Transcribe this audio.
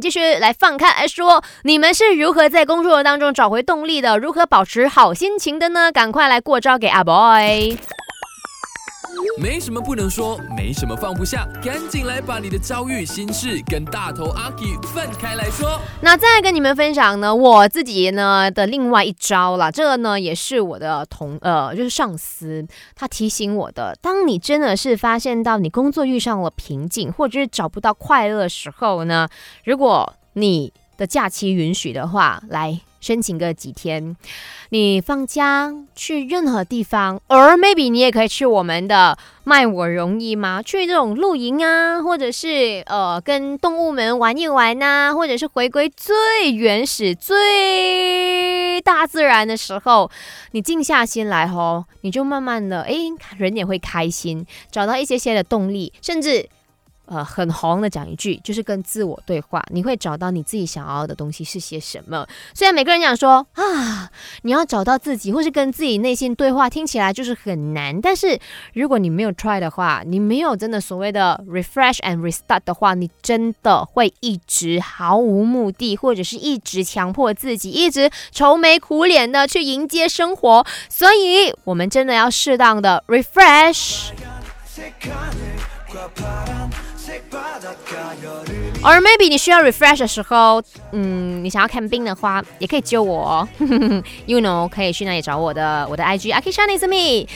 继续来放开来说，你们是如何在工作当中找回动力的？如何保持好心情的呢？赶快来过招给阿 boy。没什么不能说，没什么放不下，赶紧来把你的遭遇、心事跟大头阿 K 分开来说。那再跟你们分享呢，我自己呢的另外一招了。这个呢也是我的同呃，就是上司他提醒我的。当你真的是发现到你工作遇上了瓶颈，或者是找不到快乐的时候呢，如果你的假期允许的话，来。申请个几天，你放假去任何地方，而 maybe 你也可以去我们的卖我容易吗？去这种露营啊，或者是呃跟动物们玩一玩呐，或者是回归最原始、最大自然的时候，你静下心来吼，你就慢慢的哎，人也会开心，找到一些些的动力，甚至。呃，很红的讲一句，就是跟自我对话，你会找到你自己想要的东西是些什么。虽然每个人讲说啊，你要找到自己，或是跟自己内心对话，听起来就是很难。但是如果你没有 try 的话，你没有真的所谓的 refresh and restart 的话，你真的会一直毫无目的，或者是一直强迫自己，一直愁眉苦脸的去迎接生活。所以，我们真的要适当的 refresh。而 maybe 你需要 refresh 的时候，嗯，你想要看冰的话，也可以救我，哦，you know，可以去那里找我的我的 IG Akishan is me。